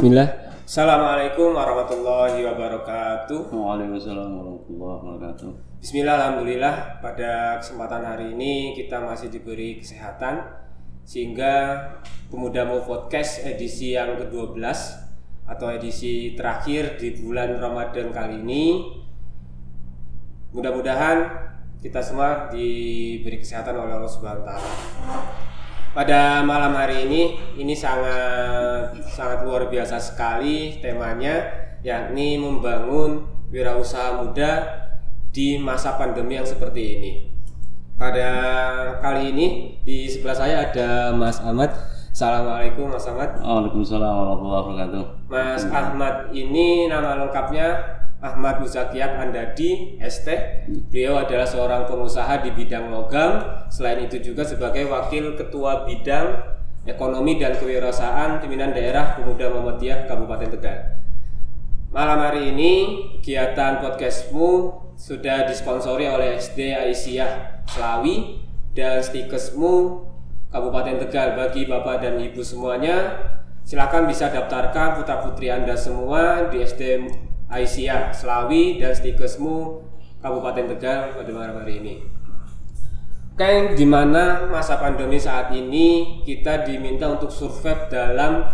Bismillah. Assalamualaikum warahmatullahi wabarakatuh. Waalaikumsalam warahmatullahi wabarakatuh. Bismillah, alhamdulillah. Pada kesempatan hari ini kita masih diberi kesehatan sehingga Pemudamu Podcast edisi yang ke-12 atau edisi terakhir di bulan Ramadan kali ini mudah-mudahan kita semua diberi kesehatan oleh Allah Subhanahu wa taala. Pada malam hari ini ini sangat sangat luar biasa sekali temanya yakni membangun wirausaha muda di masa pandemi yang seperti ini. Pada kali ini di sebelah saya ada Mas Ahmad. Assalamualaikum Mas Ahmad. Waalaikumsalam warahmatullahi wabarakatuh. Mas Ahmad ini nama lengkapnya Ahmad Muzakiat Andadi ST. Beliau adalah seorang pengusaha di bidang logam. Selain itu juga sebagai wakil ketua bidang ekonomi dan kewirausahaan pimpinan daerah Pemuda Muhammadiyah Kabupaten Tegal. Malam hari ini kegiatan podcastmu sudah disponsori oleh SD Aisyah Selawi dan Stikesmu Kabupaten Tegal bagi Bapak dan Ibu semuanya silakan bisa daftarkan putra putri Anda semua di SD Aisyah Selawi dan Stikesmu Kabupaten Tegal pada malam hari ini. Oke, di mana masa pandemi saat ini kita diminta untuk survive dalam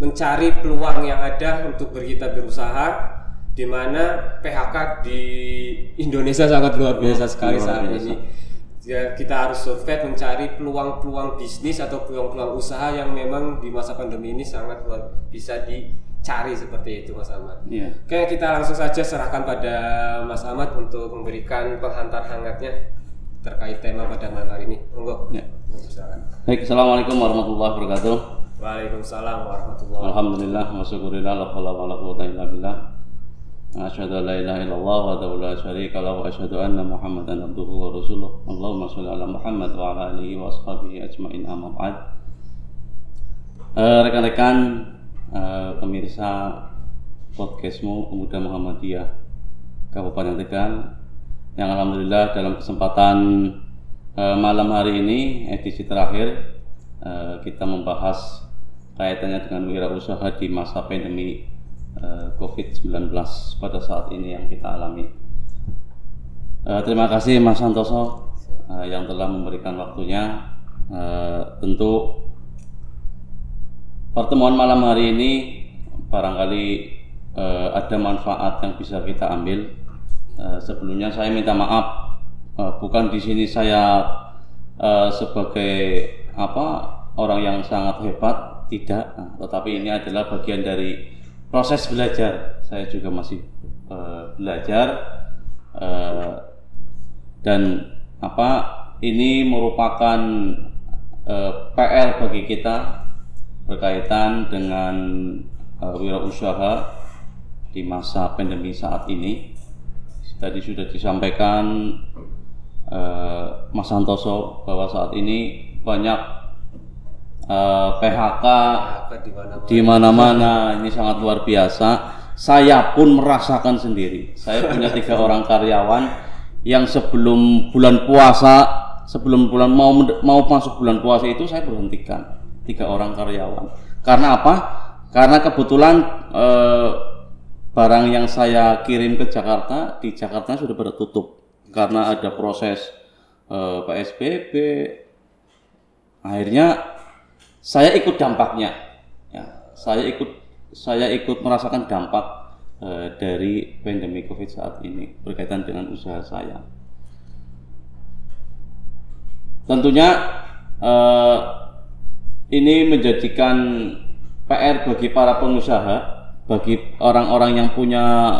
mencari peluang yang ada untuk kita berusaha di mana PHK di Indonesia sangat luar biasa sekali Luar saat biasa. ini. Ya, kita harus survive mencari peluang-peluang bisnis atau peluang-peluang usaha yang memang di masa pandemi ini sangat luar bisa dicari seperti itu Mas Ahmad. Iya. Oke, kita langsung saja serahkan pada Mas Ahmad untuk memberikan penghantar hangatnya terkait tema pada malam hari ini. Monggo. Ya. Baik, Assalamualaikum warahmatullahi wabarakatuh. Waalaikumsalam warahmatullahi Alhamdulillah wa syukurillah la haula wa la quwwata illa billah. Asyhadu an la ilaha illallah wa la syarika lahu wa asyhadu anna Muhammadan abduhu wa rasuluh. Allahumma shalli ala Muhammad wa ala alihi wa ashabihi ajmain amma ba'd. Eh, rekan-rekan eh, pemirsa podcastmu Pemuda Muhammadiyah Kabupaten Tegal yang alhamdulillah dalam kesempatan eh, malam hari ini edisi terakhir eh, kita membahas kaitannya dengan wirausaha di masa pandemi eh, COVID-19 pada saat ini yang kita alami. Eh, terima kasih Mas Santoso eh, yang telah memberikan waktunya. Eh, tentu pertemuan malam hari ini barangkali eh, ada manfaat yang bisa kita ambil. Eh, sebelumnya saya minta maaf, eh, bukan di sini saya eh, sebagai apa orang yang sangat hebat, tidak. Nah, tetapi ini adalah bagian dari proses belajar. Saya juga masih eh, belajar eh, dan apa ini merupakan eh, PR bagi kita berkaitan dengan eh, wirausaha di masa pandemi saat ini. Tadi sudah disampaikan eh, Mas Santoso bahwa saat ini banyak eh, PHK PHK di mana di mana-mana ini sangat luar biasa. Saya pun merasakan sendiri. Saya punya tiga orang karyawan yang sebelum bulan puasa, sebelum bulan mau mau masuk bulan puasa itu saya berhentikan tiga orang karyawan. Karena apa? Karena kebetulan eh, barang yang saya kirim ke Jakarta di Jakarta sudah pada tutup karena ada proses eh, PSBB. Akhirnya saya ikut dampaknya. Ya, saya ikut saya ikut merasakan dampak eh, dari pandemi Covid saat ini berkaitan dengan usaha saya. Tentunya eh, ini menjadikan PR bagi para pengusaha, bagi orang-orang yang punya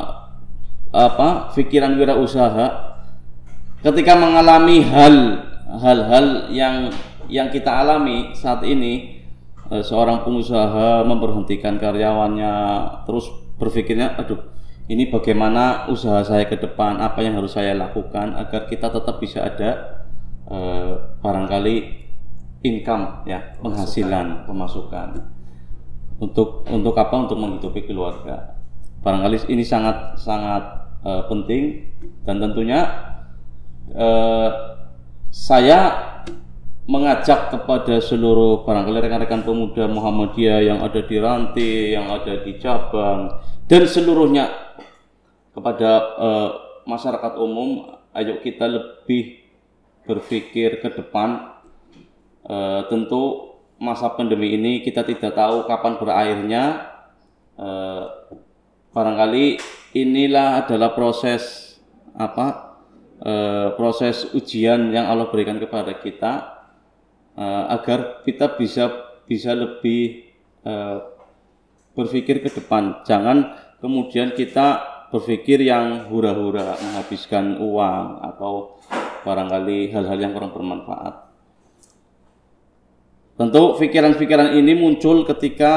apa pikiran wirausaha ketika mengalami hal hal-hal yang yang kita alami saat ini eh, seorang pengusaha memberhentikan karyawannya terus berpikirnya aduh ini bagaimana usaha saya ke depan? Apa yang harus saya lakukan agar kita tetap bisa ada? Eh, barangkali income ya penghasilan pemasukan. Untuk untuk apa? Untuk menghidupi keluarga. Barangkali ini sangat sangat eh, penting dan tentunya eh, saya mengajak kepada seluruh barangkali rekan-rekan pemuda Muhammadiyah yang ada di Ranti, yang ada di cabang dan seluruhnya kepada eh, masyarakat umum, ayo kita lebih berpikir ke depan. Eh, tentu masa pandemi ini kita tidak tahu kapan berakhirnya. Eh, barangkali inilah adalah proses apa? eh, proses ujian yang Allah berikan kepada kita agar kita bisa bisa lebih berpikir ke depan. Jangan kemudian kita berpikir yang hura-hura menghabiskan uang atau barangkali hal-hal yang kurang bermanfaat. Tentu pikiran-pikiran ini muncul ketika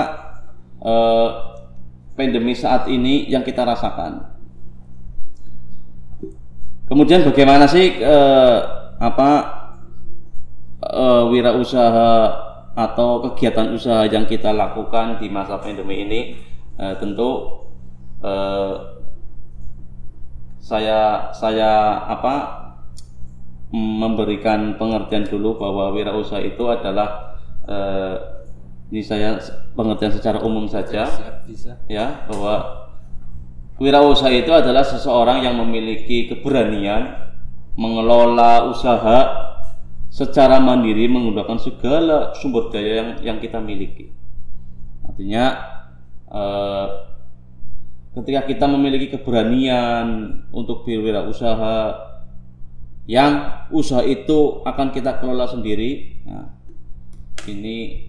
eh, pandemi saat ini yang kita rasakan. Kemudian bagaimana sih eh, apa eh, wirausaha atau kegiatan usaha yang kita lakukan di masa pandemi ini? Eh, tentu eh, saya saya apa memberikan pengertian dulu bahwa wirausaha itu adalah eh, ini saya pengertian secara umum saja Siap, bisa. ya bahwa wirausaha itu adalah seseorang yang memiliki keberanian mengelola usaha secara mandiri menggunakan segala sumber daya yang yang kita miliki. Artinya eh, ketika kita memiliki keberanian untuk berwirausaha yang usaha itu akan kita kelola sendiri, nah, ini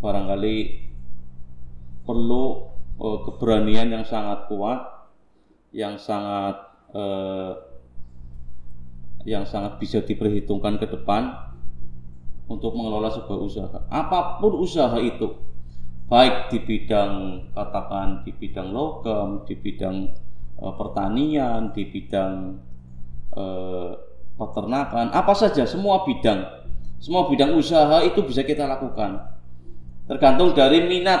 barangkali perlu eh, keberanian yang sangat kuat, yang sangat eh, yang sangat bisa diperhitungkan ke depan untuk mengelola sebuah usaha. Apa pun usaha itu, baik di bidang katakan di bidang logam, di bidang eh, pertanian, di bidang eh, peternakan, apa saja semua bidang, semua bidang usaha itu bisa kita lakukan. Tergantung dari minat,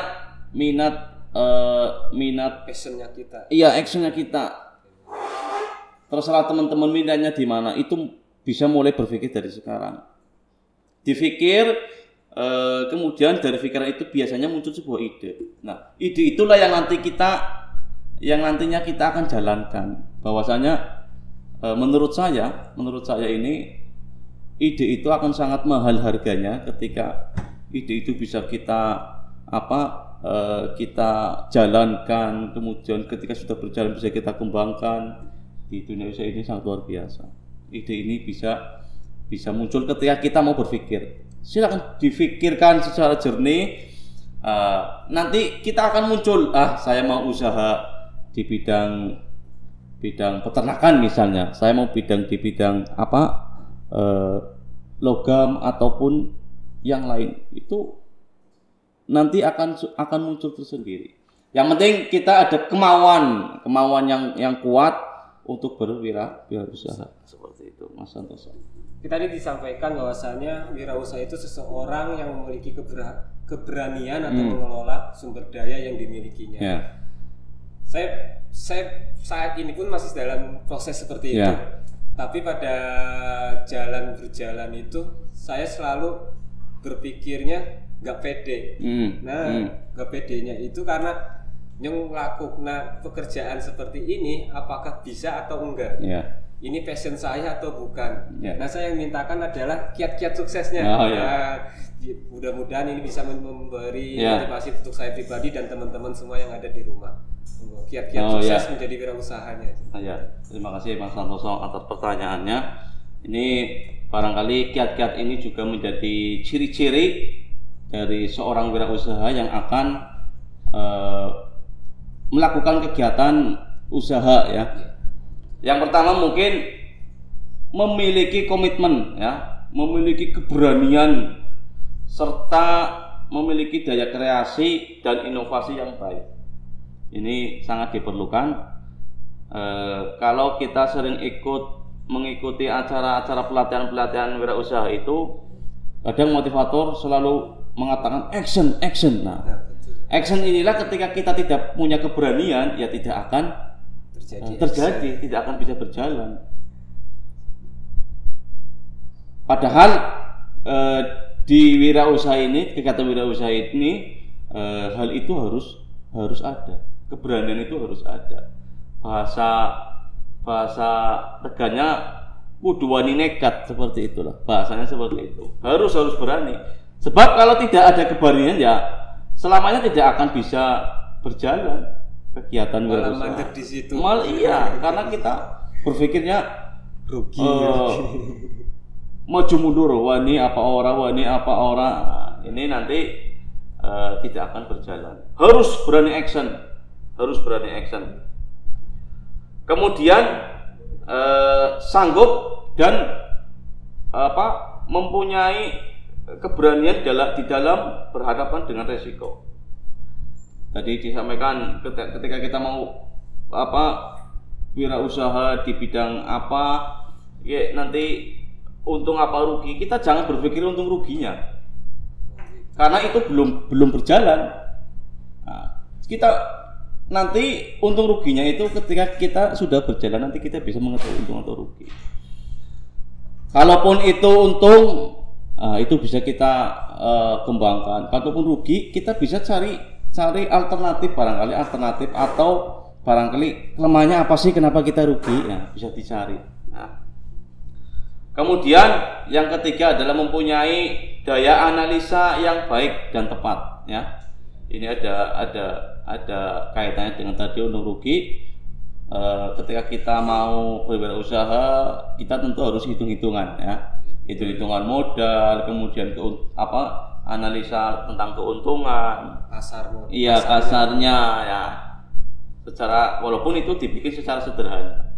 minat, eh, minat, Passionnya kita. iya actionnya kita. Terserah teman-teman minatnya di mana, itu bisa mulai berpikir dari sekarang. Dipikir, eh, kemudian dari pikiran itu biasanya muncul sebuah ide. Nah, ide itulah yang nanti kita, yang nantinya kita akan jalankan. Bahwasanya eh, menurut saya, menurut saya ini ide itu akan sangat mahal harganya ketika ide itu bisa kita apa eh, kita jalankan kemudian ketika sudah berjalan bisa kita kembangkan. Di dunia usaha ini sangat luar biasa. Ide ini bisa bisa muncul ketika kita mau berpikir. Silakan difikirkan secara jernih. Eh, nanti kita akan muncul ah saya mau usaha di bidang bidang peternakan misalnya. Saya mau bidang di bidang apa eh, logam ataupun yang lain itu nanti akan akan muncul tersendiri. Yang penting kita ada kemauan kemauan yang yang kuat untuk berwira wirausaha. Seperti itu. Mas Santoso. Kita tadi disampaikan bahwasannya wirausaha itu seseorang yang memiliki kebera- keberanian atau mengelola sumber daya yang dimilikinya. ya. Saya saya saat ini pun masih dalam proses seperti itu. Tapi pada jalan berjalan itu saya selalu berpikirnya nggak pede. Hmm, Nah, nggak pedenya itu karena yang melakukan pekerjaan seperti ini apakah bisa atau enggak? ya ini passion saya atau bukan. Ya. Nah, saya yang mintakan adalah kiat-kiat suksesnya. Oh, ya. Nah, mudah-mudahan ini bisa mem- memberi Ya. motivasi untuk saya pribadi dan teman-teman semua yang ada di rumah. Kiat-kiat Oh, sukses ya. menjadi wirausahanya. Ah, ya, terima kasih Mas Santoso atas pertanyaannya. Ini barangkali kiat-kiat ini juga menjadi ciri-ciri dari seorang wirausaha yang akan eh, melakukan kegiatan usaha ya. Yang pertama mungkin memiliki komitmen ya, memiliki keberanian serta memiliki daya kreasi dan inovasi yang baik. Ini sangat diperlukan. Eh, kalau kita sering ikut mengikuti acara-acara pelatihan-pelatihan wirausaha itu, kadang motivator selalu mengatakan action, action. Nah, betul. action inilah ketika kita tidak punya keberanian, ya tidak akan Terjadi. Eh, terjadi, tidak akan bisa berjalan. Padahal eh, di wirausaha ini kegiatan wirausaha ini eh, hal itu harus harus ada. Keberanian itu harus ada. Bahasa bahasa teganya kudu wani nekat seperti itulah. Bahasanya seperti itu. Harus harus berani. Sebab kalau tidak ada keberanian ya selamanya tidak akan bisa berjalan kegiatan Malah mandek di situ. Mal iya karena kita berpikirnya Rugi. eh, maju mundur wani apa orang wani apa orang Nah, ini nanti eh, tidak akan berjalan. Harus berani action harus berani action. Kemudian eh, sanggup dan apa mempunyai keberanian dalam di dalam berhadapan dengan resiko tadi disampaikan ketika kita mau apa wirausaha di bidang apa ya nanti untung apa rugi? Kita jangan berpikir untung ruginya. Karena itu belum belum berjalan. Nah, kita nanti untung ruginya itu ketika kita sudah berjalan nanti kita bisa mengetahui untung atau rugi. Kalaupun itu untung ah, itu bisa kita eh, kembangkan. Kalaupun rugi kita bisa cari cari alternatif barangkali alternatif atau barangkali kelemahannya apa sih kenapa kita rugi? Ya bisa dicari. Nah, kemudian yang ketiga adalah mempunyai daya analisa yang baik dan tepat ya. Ini ada ada ada kaitannya dengan tadi untung rugi. Eh, ketika kita mau berwirausaha kita tentu harus hitung-hitungan ya. Hitung-hitungan modal kemudian keun- apa analisa tentang keuntungan. Pasar iya kasarnya ya. Secara walaupun itu dibikin secara sederhana.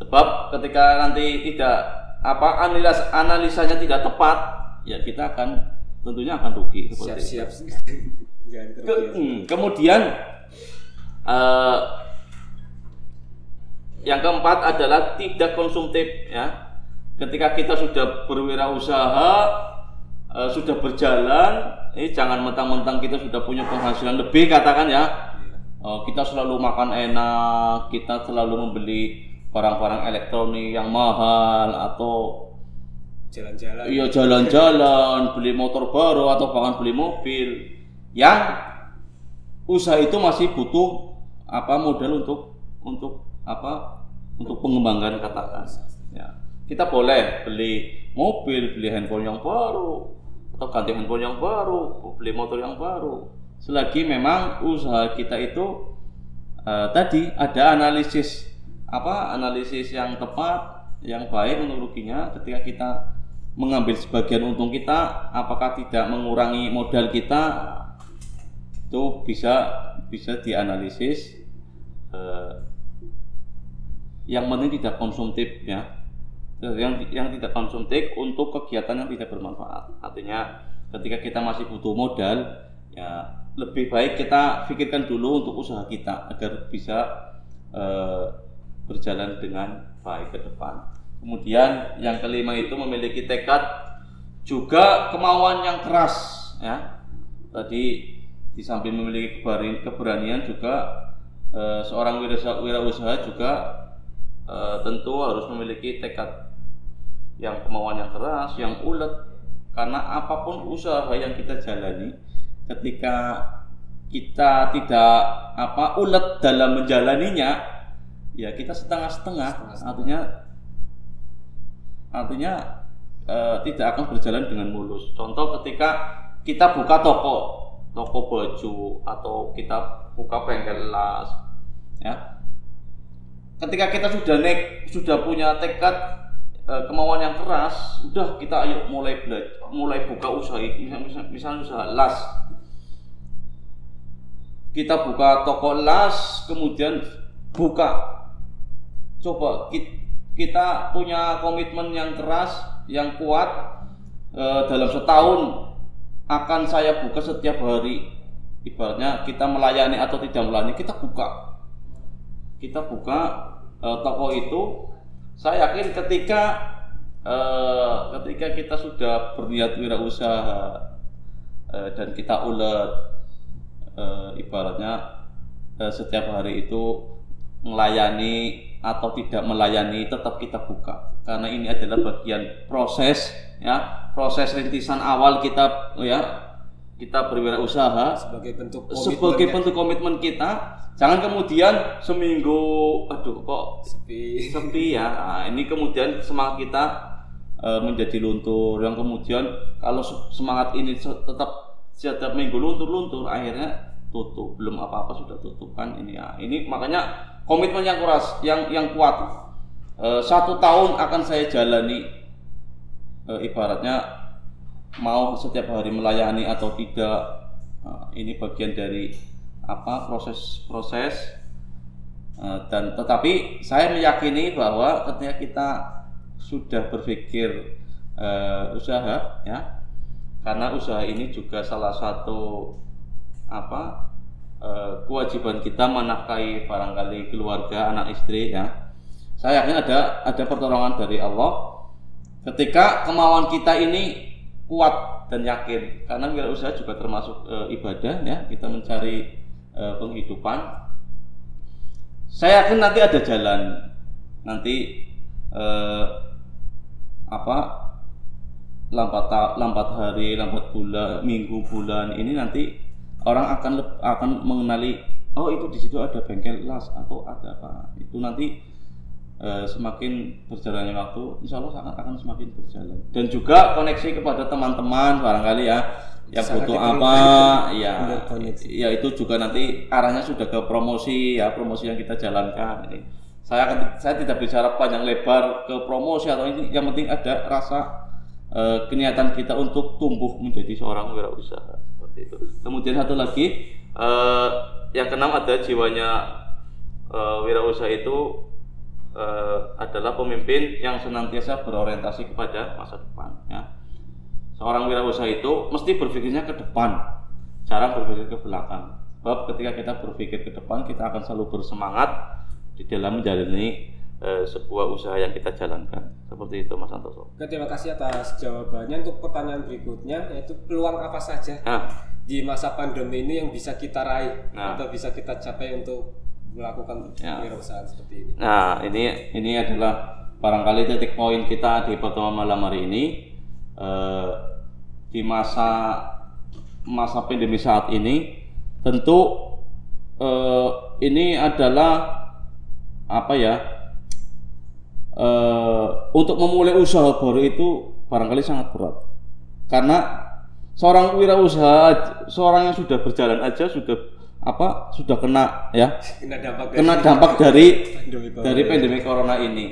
Sebab ketika nanti tidak apa analis analisanya tidak tepat ya kita akan tentunya akan rugi seperti itu. siap-siap Ke- hmm, kemudian eh, yang keempat adalah tidak konsumtif ya. Ketika kita sudah berwirausaha eh, sudah berjalan, ini jangan mentang-mentang kita sudah punya penghasilan lebih katakan ya. Eh, kita selalu makan enak, kita selalu membeli barang-barang elektronik yang mahal atau jalan-jalan Iya jalan-jalan, beli motor baru atau bahkan beli mobil. Yang usaha itu masih butuh apa modal untuk untuk apa? Untuk pengembangan katakan. Ya. Kita boleh beli mobil, beli handphone yang baru atau ganti handphone yang baru, beli motor yang baru. Selagi memang usaha kita itu eh, tadi ada analisis apa? Analisis yang tepat, yang baik untuk ruginya ketika kita mengambil sebagian untung kita apakah tidak mengurangi modal kita itu bisa bisa dianalisis eh, yang penting tidak konsumtif ya yang yang tidak konsumtif untuk kegiatan yang tidak bermanfaat. Artinya ketika kita masih butuh modal ya lebih baik kita pikirkan dulu untuk usaha kita agar bisa eh, berjalan dengan baik ke depan. Kemudian yang kelima itu memiliki tekad juga kemauan yang keras ya. Tadi di samping memiliki keberani- keberanian juga eh, seorang wirausaha, wirausaha juga eh, tentu harus memiliki tekad yang kemauan yang keras, yang ulet karena apa pun usaha yang kita jalani ketika kita tidak apa ulet dalam menjalaninya ya kita setengah-setengah artinya artinya eh, tidak akan berjalan dengan mulus. Contoh ketika kita buka toko, toko baju atau kita buka bengkel las, ya. Ketika kita sudah naik, sudah punya tekad kemauan yang keras, udah kita ayo mulai belajar, mulai buka usaha, misalnya, misalnya usaha las. Kita buka toko las, kemudian buka coba ki- kita punya komitmen yang keras, yang kuat eh, dalam setahun akan saya buka setiap hari. Ibaratnya kita melayani atau tidak melayani, kita buka. Kita buka eh, toko itu. Saya yakin ketika eh, ketika kita sudah berniat wirausaha eh, dan kita ulet eh, ibaratnya eh, setiap hari itu melayani atau tidak melayani tetap kita buka. Karena ini adalah bagian proses ya. Proses rintisan awal kita ya kita berwirausaha sebagai bentuk sebagai komitmen bentuk komitmen kita jangan kemudian seminggu aduh kok sepi. sepi ya? Nah, ini kemudian semangat kita eh, menjadi luntur. Yang kemudian kalau se- semangat ini tetap setiap minggu luntur-luntur akhirnya tutup. Belum apa-apa sudah tutup kan ini. Ya ini makanya komitmen yang keras yang yang kuat. Eh, satu tahun akan saya jalani eh, ibaratnya mau setiap hari melayani atau tidak Nah, ini bagian dari apa proses-proses Eh, dan tetapi saya meyakini bahwa ketika kita sudah berpikir eh, usaha ya karena usaha ini juga salah satu apa eh, kewajiban kita menafkahi barangkali keluarga anak istri ya. Saya yakin ada ada pertolongan dari Allah. Ketika kemauan kita ini kuat dan yakin karena wirausaha juga termasuk eh, ibadah ya kita mencari eh, penghidupan. Saya yakin nanti ada jalan. Nanti eh, apa lambat ta- lambat hari lambat bulan minggu bulan ini nanti orang akan akan mengenali oh itu di situ ada bengkel las atau ada apa. Itu nanti eh, semakin berjalannya waktu insya Allah akan, akan semakin berjalan. Dan juga koneksi kepada teman-teman barangkali ya yang Sangat butuh apa ya ya itu juga nanti arahnya sudah ke promosi ya promosi yang kita jalankan. Ini saya akan saya tidak bicara panjang lebar ke promosi atau ini yang penting ada rasa eh, keniatan kita untuk tumbuh menjadi seorang wirausaha seperti itu. Kemudian satu lagi eh, yang keenam ada jiwanya eh, wirausaha itu eh, adalah pemimpin yang senantiasa berorientasi kepada masa depan ya. Seorang wirausaha itu mesti berpikirnya ke depan jarang berpikir ke belakang. Sebab ketika kita berpikir ke depan kita akan selalu bersemangat di dalam menjalani eh, sebuah usaha yang kita jalankan. Seperti itu Mas Santoso. Terima kasih atas jawabannya. Untuk pertanyaan berikutnya yaitu peluang apa saja nah. di masa pandemi ini yang bisa kita raih Nah. atau bisa kita capai untuk melakukan Ya. wirausaha seperti ini. Nah, ini ini adalah barangkali titik poin kita di pertemuan malam hari ini Eh, di masa masa pandemi saat ini tentu eh, ini adalah apa ya eh, untuk memulai usaha baru itu barangkali sangat berat karena seorang wirausaha seorang yang sudah berjalan aja sudah apa sudah kena ya Kena dampak dari kena dampak dari pandemi corona. dari pandemi corona ini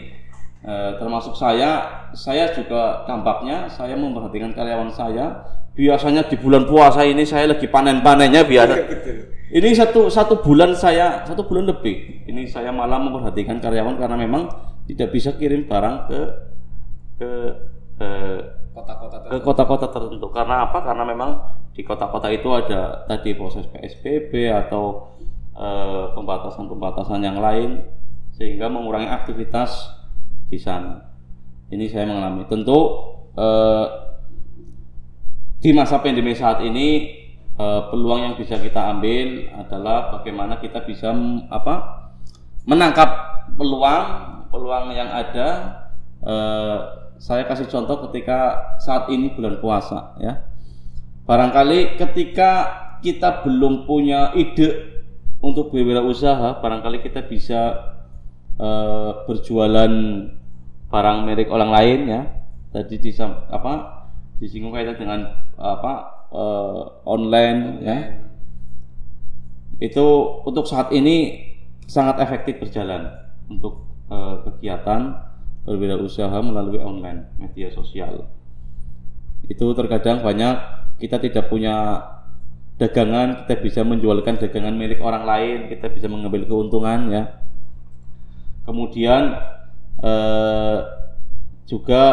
Eh, termasuk saya saya juga dampaknya saya memperhatikan karyawan saya biasanya di bulan puasa ini saya lagi panen-panennya biasa Betul. ini satu satu bulan saya satu bulan lebih ini saya malah memperhatikan karyawan karena memang tidak bisa kirim barang ke ke eh, Kota-kota ke tertentu. kota-kota tertentu. Karena apa? Karena memang di kota-kota itu ada tadi proses PSBB atau eh, pembatasan-pembatasan yang lain sehingga mengurangi aktivitas di sana. Ini saya mengalami. Tentu eh, di masa pandemi saat ini eh, peluang yang bisa kita ambil adalah bagaimana kita bisa apa menangkap peluang peluang yang ada eh, saya kasih contoh ketika saat ini bulan puasa ya. Barangkali ketika kita belum punya ide untuk berwirausaha barangkali kita bisa eh, berjualan barang merek orang lain ya. Tadi di apa disinggung kaitan dengan apa eh, online ya. Itu untuk saat ini sangat efektif berjalan untuk eh, kegiatan berwirausaha melalui online media sosial. Itu terkadang banyak kita tidak punya dagangan, kita bisa menjualkan dagangan milik orang lain, kita bisa mengambil keuntungan ya. Kemudian eh, juga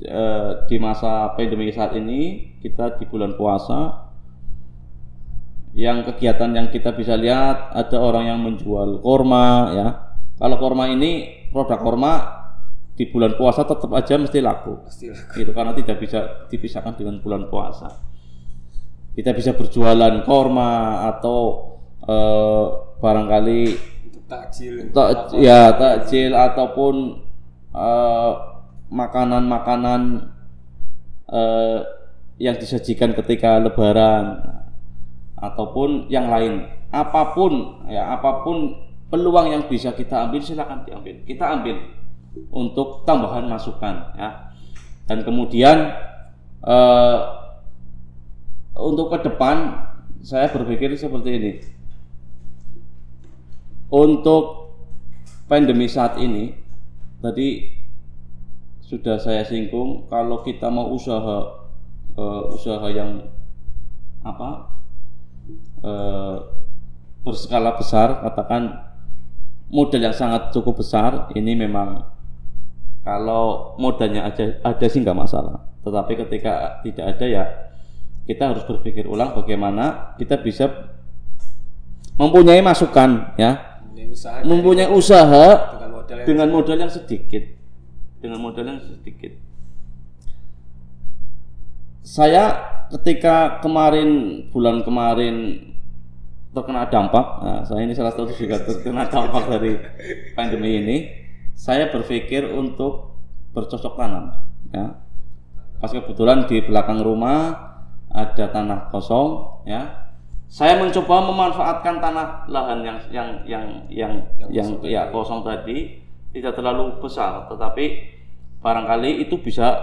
eh, di masa pandemi saat ini kita di bulan puasa yang kegiatan yang kita bisa lihat ada orang yang menjual korma ya kalau korma ini produk korma di bulan puasa tetap aja mesti laku. Pastilah. gitu karena tidak bisa dipisahkan dengan bulan puasa. Kita bisa berjualan korma atau eh, barangkali takjil. tak ya takjil ataupun eh, makanan-makanan eh, yang disajikan ketika lebaran ataupun yang lain. Apa pun ya apa pun peluang yang bisa kita ambil silakan diambil. Kita ambil untuk tambahan masukan ya. Dan kemudian eh, untuk ke depan saya berpikir seperti ini. Untuk pandemi saat ini tadi sudah saya singgung kalau kita mau usaha eh, usaha yang apa eh, berskala besar katakan modal yang sangat cukup besar ini memang kalau modalnya ada ada sih nggak masalah. Tetapi ketika tidak ada ya kita harus berpikir ulang bagaimana kita bisa mempunyai masukan ya. Mempunyai usaha mempunyai usaha dengan modal yang dengan modal yang sedikit. Dengan modal yang sedikit. Saya ketika kemarin bulan kemarin terkena dampak nah, saya ini salah satu juga terkena dampak dari pandemi ini saya berpikir untuk bercocok tanam ya. Pas kebetulan di belakang rumah ada tanah kosong ya. Saya mencoba memanfaatkan tanah lahan yang yang yang yang yang, ya kosong tadi tidak terlalu besar tetapi barangkali itu bisa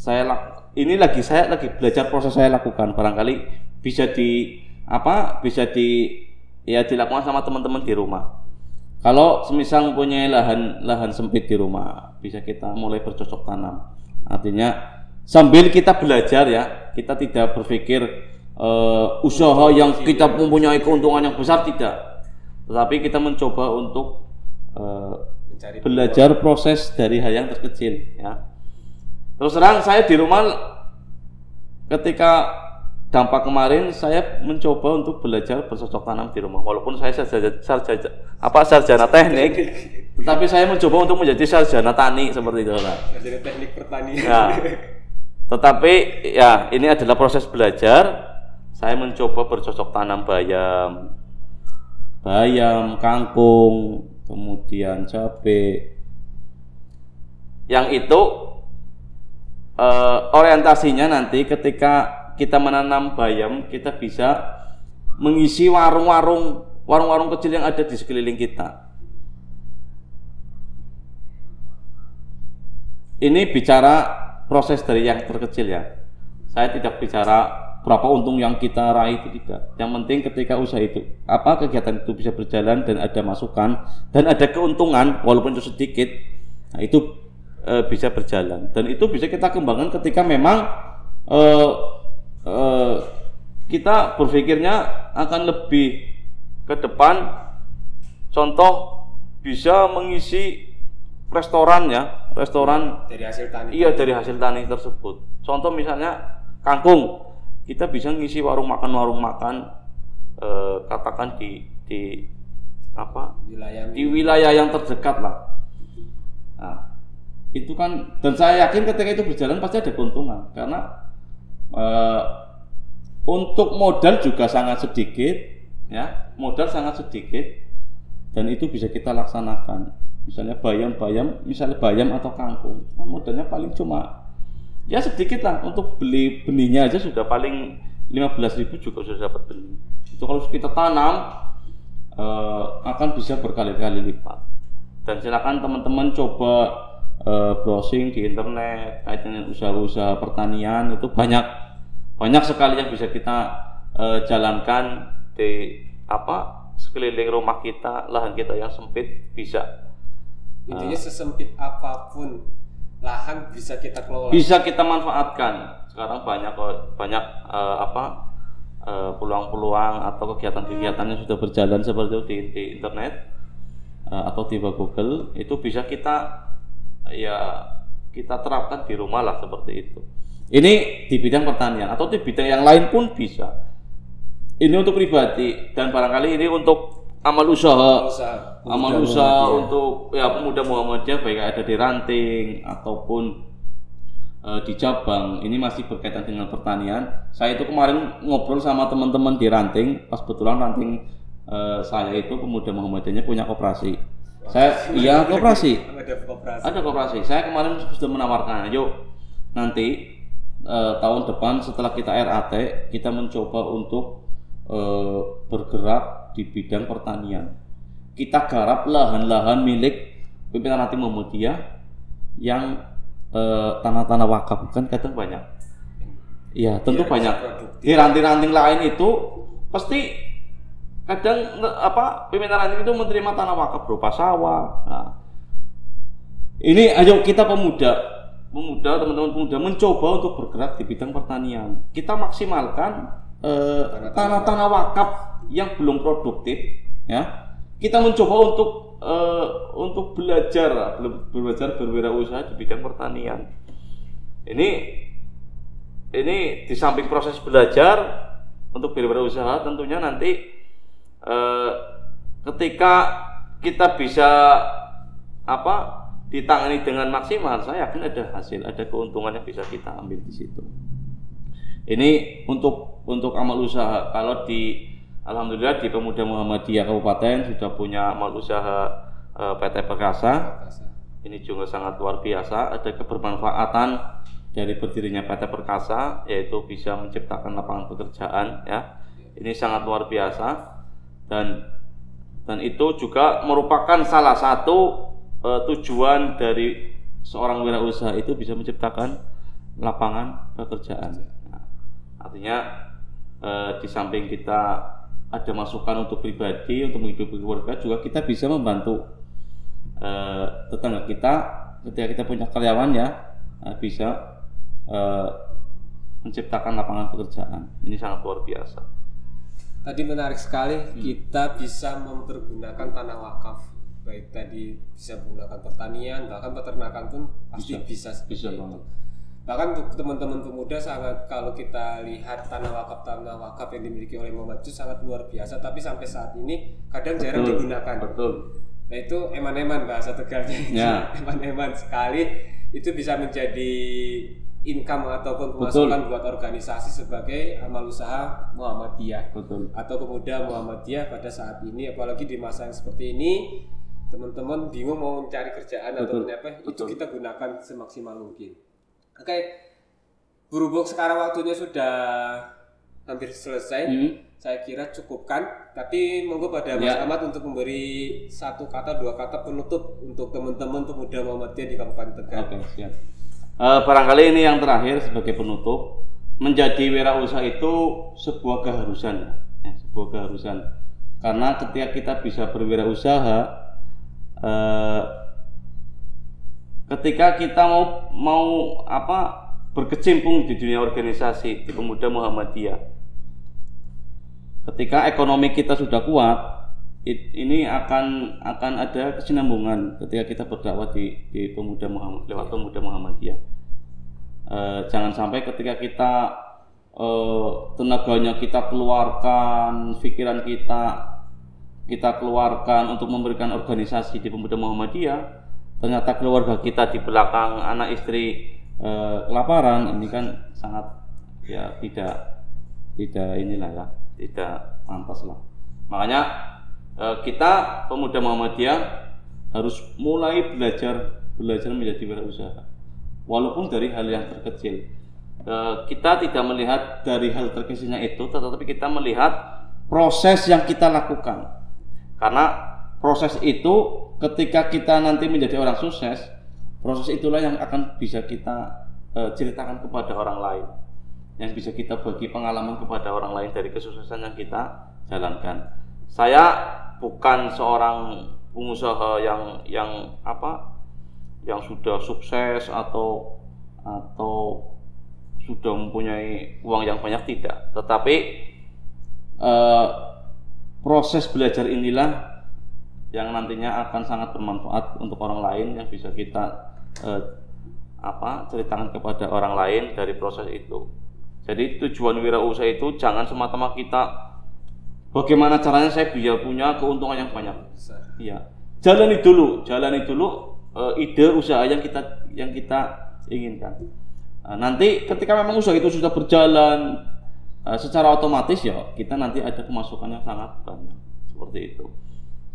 saya lak- ini lagi saya lagi belajar proses saya lakukan. Barangkali bisa di apa bisa di ya dilakukan sama teman-teman di rumah kalau semisal mempunyai lahan lahan sempit di rumah bisa kita mulai bercocok tanam. Artinya sambil kita belajar ya kita tidak berpikir eh, usaha yang kita mempunyai keuntungan yang besar tidak. Tetapi kita mencoba untuk mencari belajar proses dari hal yang terkecil ya. Terus terang saya di rumah ketika dampak kemarin saya mencoba untuk belajar bercocok tanam di rumah walaupun saya sarjana, sarjana apa sarjana teknik tetapi saya mencoba untuk menjadi sarjana tani seperti itu lah. Jadi teknik pertanian. Ya. Tetapi ya ini adalah proses belajar. Saya mencoba bercocok tanam bayam, bayam, kangkung, kemudian cabai. Yang itu eh, orientasinya nanti ketika kita menanam bayam, kita bisa mengisi warung-warung warung-warung kecil yang ada di sekeliling kita. Ini bicara proses dari yang terkecil ya. Saya tidak bicara berapa untung yang kita raih itu tidak. Yang penting ketika usaha itu apa kegiatan itu bisa berjalan dan ada masukan dan ada keuntungan walaupun itu sedikit, nah itu e, bisa berjalan dan itu bisa kita kembangkan ketika memang e, e, kita berpikirnya akan lebih ke depan. Contoh bisa mengisi restoran ya, restoran Dari hasil tani. Iya dari hasil tani tersebut. Contoh misalnya kangkung, kita bisa ngisi warung makan warung makan, eh, katakan di di apa Wilayah di wilayah yang terdekat lah. Nah, itu kan dan saya yakin ketika itu berjalan pasti ada keuntungan karena eh, untuk modal juga sangat sedikit, ya. Modal sangat sedikit dan itu bisa kita laksanakan. Misalnya bayam-bayam misalnya bayam atau kangkung. Kan modalnya paling cuma ya sedikit lah untuk beli benihnya aja sudah paling 15.000 juga sudah dapat benih itu kalau kita tanam eh, akan bisa berkali-kali lipat. Dan silakan teman-teman coba eh, browsing di internet kait dengan usaha-usaha pertanian itu banyak banyak sekali yang bisa kita eh, jalankan di apa sekeliling rumah kita lahan kita yang sempit bisa. Intinya sesempit apa pun lahan bisa kita kelola. bisa kita manfaatkan. Sekarang banyak banyak eh, apa eh, peluang-peluang atau kegiatan-kegiatan yang sudah berjalan seperti itu di, di internet eh, atau di Google itu bisa kita ya kita terapkan di rumah lah seperti itu. Ini di bidang pertanian atau di bidang yang lain pun bisa. Ini untuk pribadi dan barangkali ini untuk amal usaha. Usaha. amal usaha untuk ya pemuda Muhammadiyah baik ada di ranting ataupun eh, di cabang ini masih berkaitan dengan pertanian. Saya itu kemarin ngobrol sama teman-teman di ranting. Pas betulan ranting eh, saya itu pemuda Muhammadiyahnya punya koperasi saya iya koperasi Ada koperasi saya kemarin sudah menawarkan yuk nanti eh, tahun depan setelah kita RAT kita mencoba untuk eh, bergerak di bidang pertanian. Kita garap lahan-lahan milik pimpinan Rati Muhammadiyah yang eh, tanah-tanah wakaf kan kadang banyak. Iya, tentu bisa banyak. Di ranting-ranting lain itu pasti kadang apa ranting itu menerima tanah wakaf berupa sawah. Nah, ini ayo kita pemuda, pemuda teman-teman pemuda mencoba untuk bergerak di bidang pertanian. Kita maksimalkan eh, tanah-tanah wakaf yang belum produktif, ya. Kita mencoba untuk eh, untuk belajar, bela- belajar berwirausaha di bidang pertanian. Ini ini di samping proses belajar untuk berwirausaha tentunya nanti eh, ketika kita bisa apa ditangani dengan maksimal saya yakin ada hasil ada keuntungan yang bisa kita ambil di situ. Ini untuk untuk amal usaha. Kalau di alhamdulillah di pemuda Muhammadiyah Kabupaten sudah punya amal usaha eh, PT Perkasa. Ini juga sangat luar biasa. Ada kebermanfaatan dari berdirinya PT Perkasa yaitu bisa menciptakan lapangan pekerjaan ya. Ini sangat luar biasa dan dan itu juga merupakan salah satu eh, tujuan dari seorang wirausaha itu bisa menciptakan lapangan pekerjaan. Nah, artinya eh, di samping kita ada masukan untuk pribadi untuk menghidupi keluarga juga kita bisa membantu eh, tetangga kita. Ketika kita punya karyawan ya bisa menciptakan lapangan pekerjaan. Ini sangat luar biasa Tadi menarik sekali Hmm. kita bisa mempergunakan tanah wakaf. Baik tadi bisa menggunakan pertanian, bahkan peternakan pun pasti bisa, seperti bisa itu. Bahkan untuk teman-teman pemuda sangat kalau kita lihat tanah wakaf tanah wakaf yang dimiliki oleh Muhammad itu sangat luar biasa, tapi sampai saat ini kadang jarang Betul, digunakan. betul Nah itu eman-eman bahasa tegalnya Ya. eman-eman sekali itu bisa menjadi income ataupun pemasukan buat organisasi sebagai amal usaha Muhammadiyah. Betul. Atau pemuda Muhammadiyah pada saat ini apalagi di masa yang seperti ini teman-teman bingung mau mencari kerjaan atau Betul, apa itu kita gunakan semaksimal mungkin. Oke berhubung sekarang waktunya sudah hampir selesai Hmm. saya kira cukupkan. Tapi monggo pada Mas Ya. Ahmad untuk memberi satu kata dua kata penutup untuk teman-teman pemuda Muhammadiyah di Kabupaten Tegal. Oke, siap. Eh, barangkali ini yang terakhir sebagai penutup, menjadi wirausaha itu sebuah keharusan, ya, sebuah keharusan. Karena ketika kita bisa berwirausaha, eh, ketika kita mau mau apa berkecimpung di dunia organisasi di pemuda Muhammadiyah, ketika ekonomi kita sudah kuat, it- ini akan akan ada kesinambungan ketika kita berdakwah di, di pemuda Muhammad lewat pemuda Muhammadiyah. Eh, jangan sampai ketika kita eh, tenaganya kita keluarkan, pikiran kita kita keluarkan untuk memberikan organisasi di pemuda Muhammadiyah, ternyata keluarga kita di belakang anak istri eh, kelaparan, ini kan sangat ya tidak tidak inilah ya, tidak pantas lah. Makanya kita pemuda Muhammadiyah harus mulai belajar belajar menjadi wirausaha. Walaupun dari hal yang terkecil. Eh, kita tidak melihat dari hal terkecilnya itu, tetapi kita melihat proses yang kita lakukan. Karena proses itu ketika kita nanti menjadi orang sukses, proses itulah yang akan bisa kita eh, ceritakan kepada orang lain yang bisa kita bagi pengalaman kepada orang lain dari kesuksesan yang kita jalankan. Saya bukan seorang pengusaha yang yang apa yang sudah sukses atau atau sudah mempunyai uang yang banyak tidak, tetapi eh, proses belajar inilah yang nantinya akan sangat bermanfaat untuk orang lain yang bisa kita eh, apa ceritakan kepada orang lain dari proses itu. Jadi tujuan wirausaha itu jangan semata-mata kita bagaimana caranya saya biar punya keuntungan yang banyak. Iya. Jalani dulu, jalani dulu eh, ide usaha yang kita yang kita inginkan. Nah, nanti ketika memang usaha itu sudah berjalan eh, secara otomatis ya kita nanti ada pemasukan yang sangat banyak seperti itu.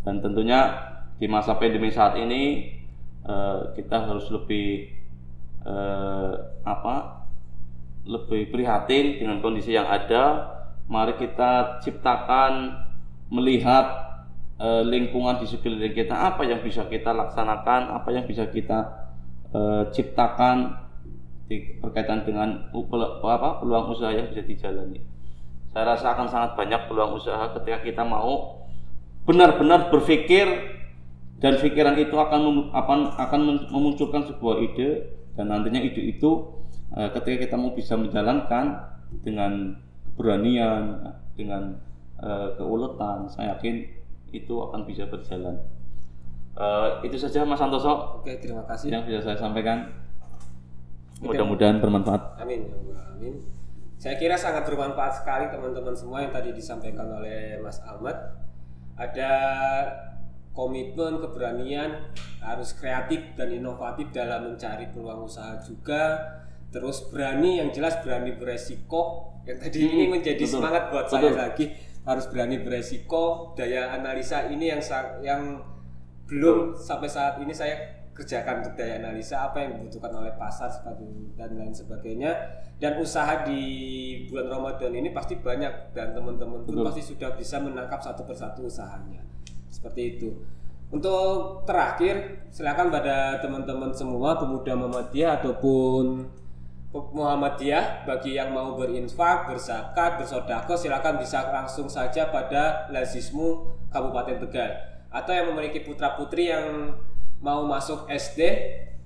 Dan tentunya di masa pandemi saat ini eh, kita harus lebih eh, apa lebih prihatin dengan kondisi yang ada, mari kita ciptakan melihat eh, lingkungan di sekeliling kita apa yang bisa kita laksanakan, apa yang bisa kita eh, ciptakan di, berkaitan dengan apa peluang usaha yang bisa dijalani. Saya rasa akan sangat banyak peluang usaha ketika kita mau benar-benar berpikir dan pikiran itu akan mem- akan akan memunculkan sebuah ide dan nantinya ide itu eh, ketika kita mau bisa menjalankan dengan keberanian dengan eh, keuletan saya yakin itu akan bisa berjalan Eh, itu saja Mas Santoso Oke, terima kasih. yang bisa saya sampaikan mudah-mudahan bermanfaat Amin. ya Amin. Saya kira sangat bermanfaat sekali teman-teman semua yang tadi disampaikan oleh Mas Ahmad. Ada komitmen, keberanian, harus kreatif dan inovatif dalam mencari peluang usaha juga. Terus berani, yang jelas berani beresiko. Yang tadi Hmm, ini menjadi betul. semangat buat Betul. saya lagi. Harus berani beresiko. Daya analisa ini yang yang belum sampai saat ini saya kerjakan untuk daya analisa apa yang dibutuhkan oleh pasar dan lain sebagainya dan usaha di bulan Ramadan ini pasti banyak dan teman-teman pun Betul. pasti sudah bisa menangkap satu persatu usahanya seperti itu untuk terakhir silakan pada teman-teman semua pemuda Muhammadiyah ataupun Muhammadiyah bagi yang mau berinfak, berzakat, bersodakoh silakan bisa langsung saja pada Lazismu Kabupaten Tegal. Atau yang memiliki putra putri yang mau masuk SD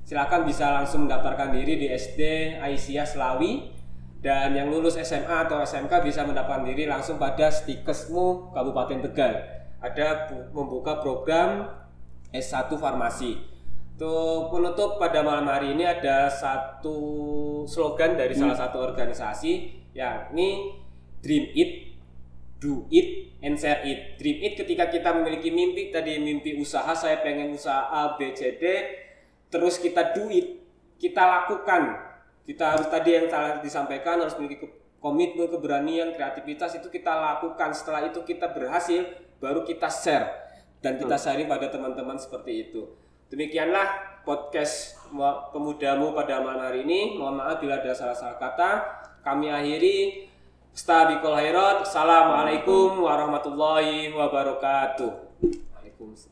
silakan bisa langsung mendaftarkan diri di SD Aisyah Selawi. Dan yang lulus SMA atau SMK bisa mendaftarkan diri langsung pada Stikesmu Kabupaten Tegal. Ada bu- membuka program S1 Farmasi untuk penutup pada malam hari ini ada satu slogan dari salah satu organisasi yakni Dream It, Do It, and Share It. Dream It ketika kita memiliki mimpi tadi mimpi usaha saya pengen usaha A B C D terus kita do it, kita lakukan. Kita harus tadi yang salah disampaikan harus memiliki komitmen, keberanian, kreativitas itu kita lakukan. Setelah itu kita berhasil baru kita share dan kita sharing pada teman-teman seperti itu. Demikianlah podcast Mu- pemudamu pada malam hari ini. Mohon maaf bila ada salah-salah kata. Kami akhiri. Stabikul. Assalamualaikum warahmatullahi wabarakatuh. Waalaikumsalam.